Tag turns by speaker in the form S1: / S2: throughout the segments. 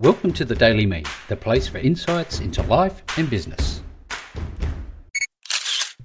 S1: Welcome to the Daily Me, the place for insights into life and business.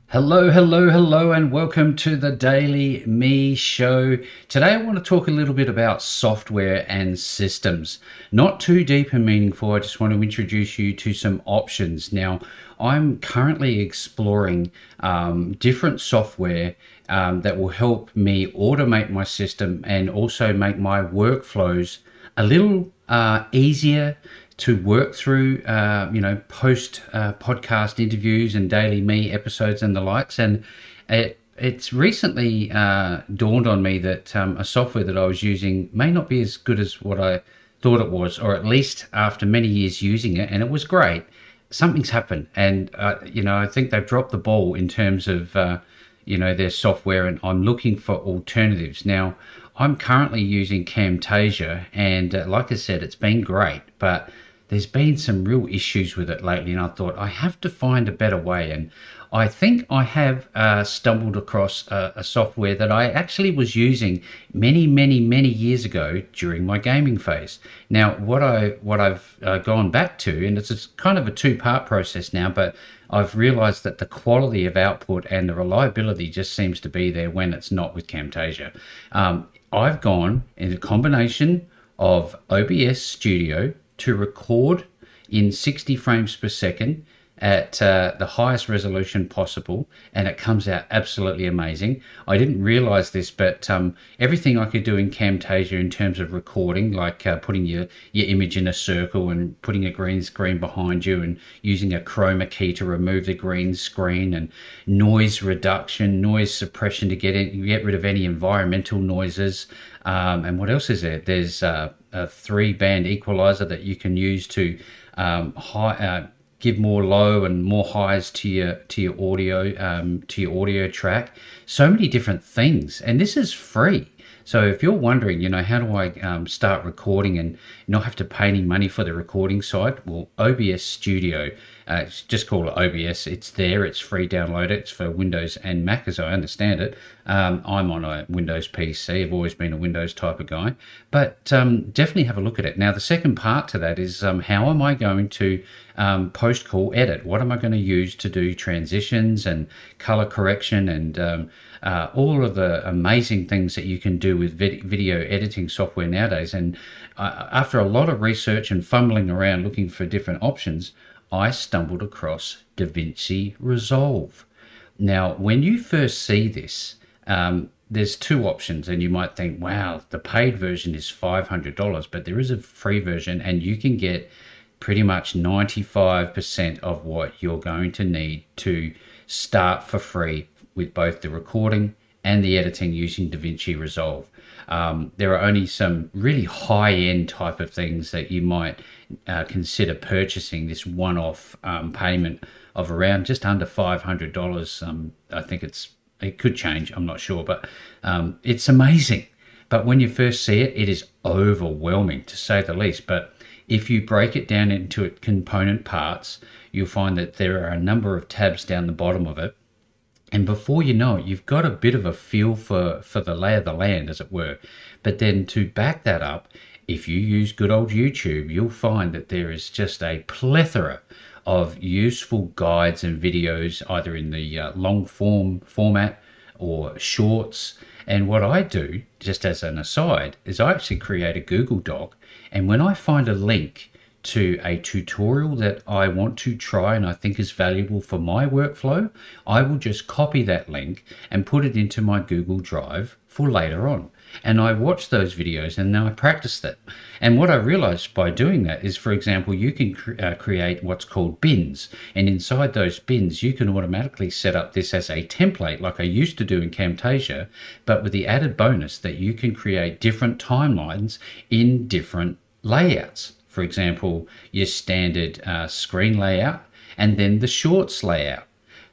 S1: Hello, hello, hello, and welcome to the Daily Me Show. Today, I want to talk a little bit about software and systems. Not too deep and meaningful, I just want to introduce you to some options. Now, I'm currently exploring um, different software um, that will help me automate my system and also make my workflows a little uh, easier to work through, uh, you know, post uh, podcast interviews and daily me episodes and the likes. And it, it's recently uh, dawned on me that um, a software that I was using may not be as good as what I thought it was, or at least after many years using it, and it was great. Something's happened, and uh, you know, I think they've dropped the ball in terms of uh, you know their software, and I'm looking for alternatives now. I'm currently using Camtasia, and uh, like I said, it's been great, but there's been some real issues with it lately, and I thought I have to find a better way. And I think I have uh, stumbled across a, a, software that I actually was using many, many, many years ago during my gaming phase. Now, what I what I've uh, gone back to, and it's a, kind of a two part process now, but I've realized that the quality of output and the reliability just seems to be there when it's not with Camtasia. Um, I've gone in a combination of OBS Studio to record in 60 frames per second at uh, the highest resolution possible, and it comes out absolutely amazing. I didn't realize this, but um, everything I could do in Camtasia in terms of recording, like uh, putting your, your image in a circle and putting a green screen behind you, and using a chroma key to remove the green screen, and noise reduction, noise suppression to get in, get rid of any environmental noises. Um, and what else is there? There's uh, a three band equalizer that you can use to um, high, uh, give more low and more highs to your to your audio um, to your audio track. So many different things, and this is free. So if you're wondering, you know, how do I um, start recording and not have to pay any money for the recording side? Well, OBS Studio uh, just call it OBS. It's there. It's free. Download it. It's for Windows and Mac, as I understand it. Um, I'm on a Windows PC. I've always been a Windows type of guy, but um, definitely have a look at it. Now, the second part to that is um, how am I going to um, post call edit? What am I going to use to do transitions and color correction and um, uh, all of the amazing things that you can do with vid- video editing software nowadays? And uh, after a lot of research and fumbling around looking for different options, I stumbled across DaVinci Resolve. Now, when you first see this, um, there's two options, and you might think, wow, the paid version is $500, but there is a free version, and you can get pretty much 95% of what you're going to need to start for free with both the recording and the editing using DaVinci Resolve. Um, there are only some really high end type of things that you might uh, consider purchasing this one off um, payment of around just under $500. Um, I think it's it could change, I'm not sure, but um, it's amazing. But when you first see it, it is overwhelming to say the least. But if you break it down into component parts, you'll find that there are a number of tabs down the bottom of it and before you know it, you've got a bit of a feel for, for the lay of the land, as it were. But then to back that up, if you use good old YouTube, you'll find that there is just a plethora of useful guides and videos, either in the uh, long form format or shorts. And what I do, just as an aside, is I actually create a Google Doc. And when I find a link to a tutorial that I want to try and I think is valuable for my workflow, I will just copy that link and put it into my Google Drive for later on. And I watch those videos and now I practice that. And what I realized by doing that is, for example, you can cre- uh, create what's called bins. And inside those bins, you can automatically set up this as a template like I used to do in Camtasia, but with the added bonus that you can create different timelines in different layouts for example, your standard uh, screen layout and then the shorts layout.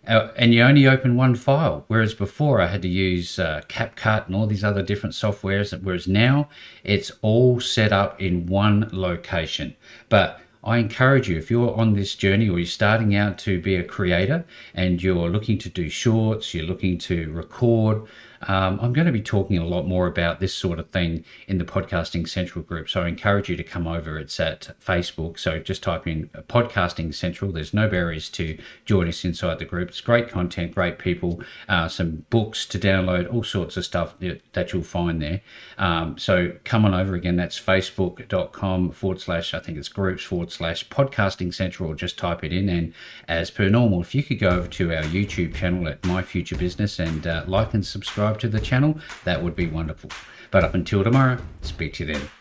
S1: Uh, and you only open one file, whereas before I had to use uh, CapCut and all these other different softwares. Whereas now it's all set up in one location. But I encourage you, if you're on this journey or you're starting out to be a creator and you're looking to do shorts, you're looking to record, Um, I'm going to be talking a lot more about this sort of thing in the Podcasting Central group. So I encourage you to come over. It's at Facebook. So just type in Podcasting Central. There's no barriers to join us inside the group. It's great content, great people, uh, some books to download, all sorts of stuff that you'll find there. Um, so come on over again. That's facebook.com forward slash, I think it's groups forward slash podcasting central, or just type it in. And as per normal, if you could go over to our YouTube channel at My Future Business and uh, like and subscribe to the channel, that would be wonderful. But up until tomorrow, speak to you then.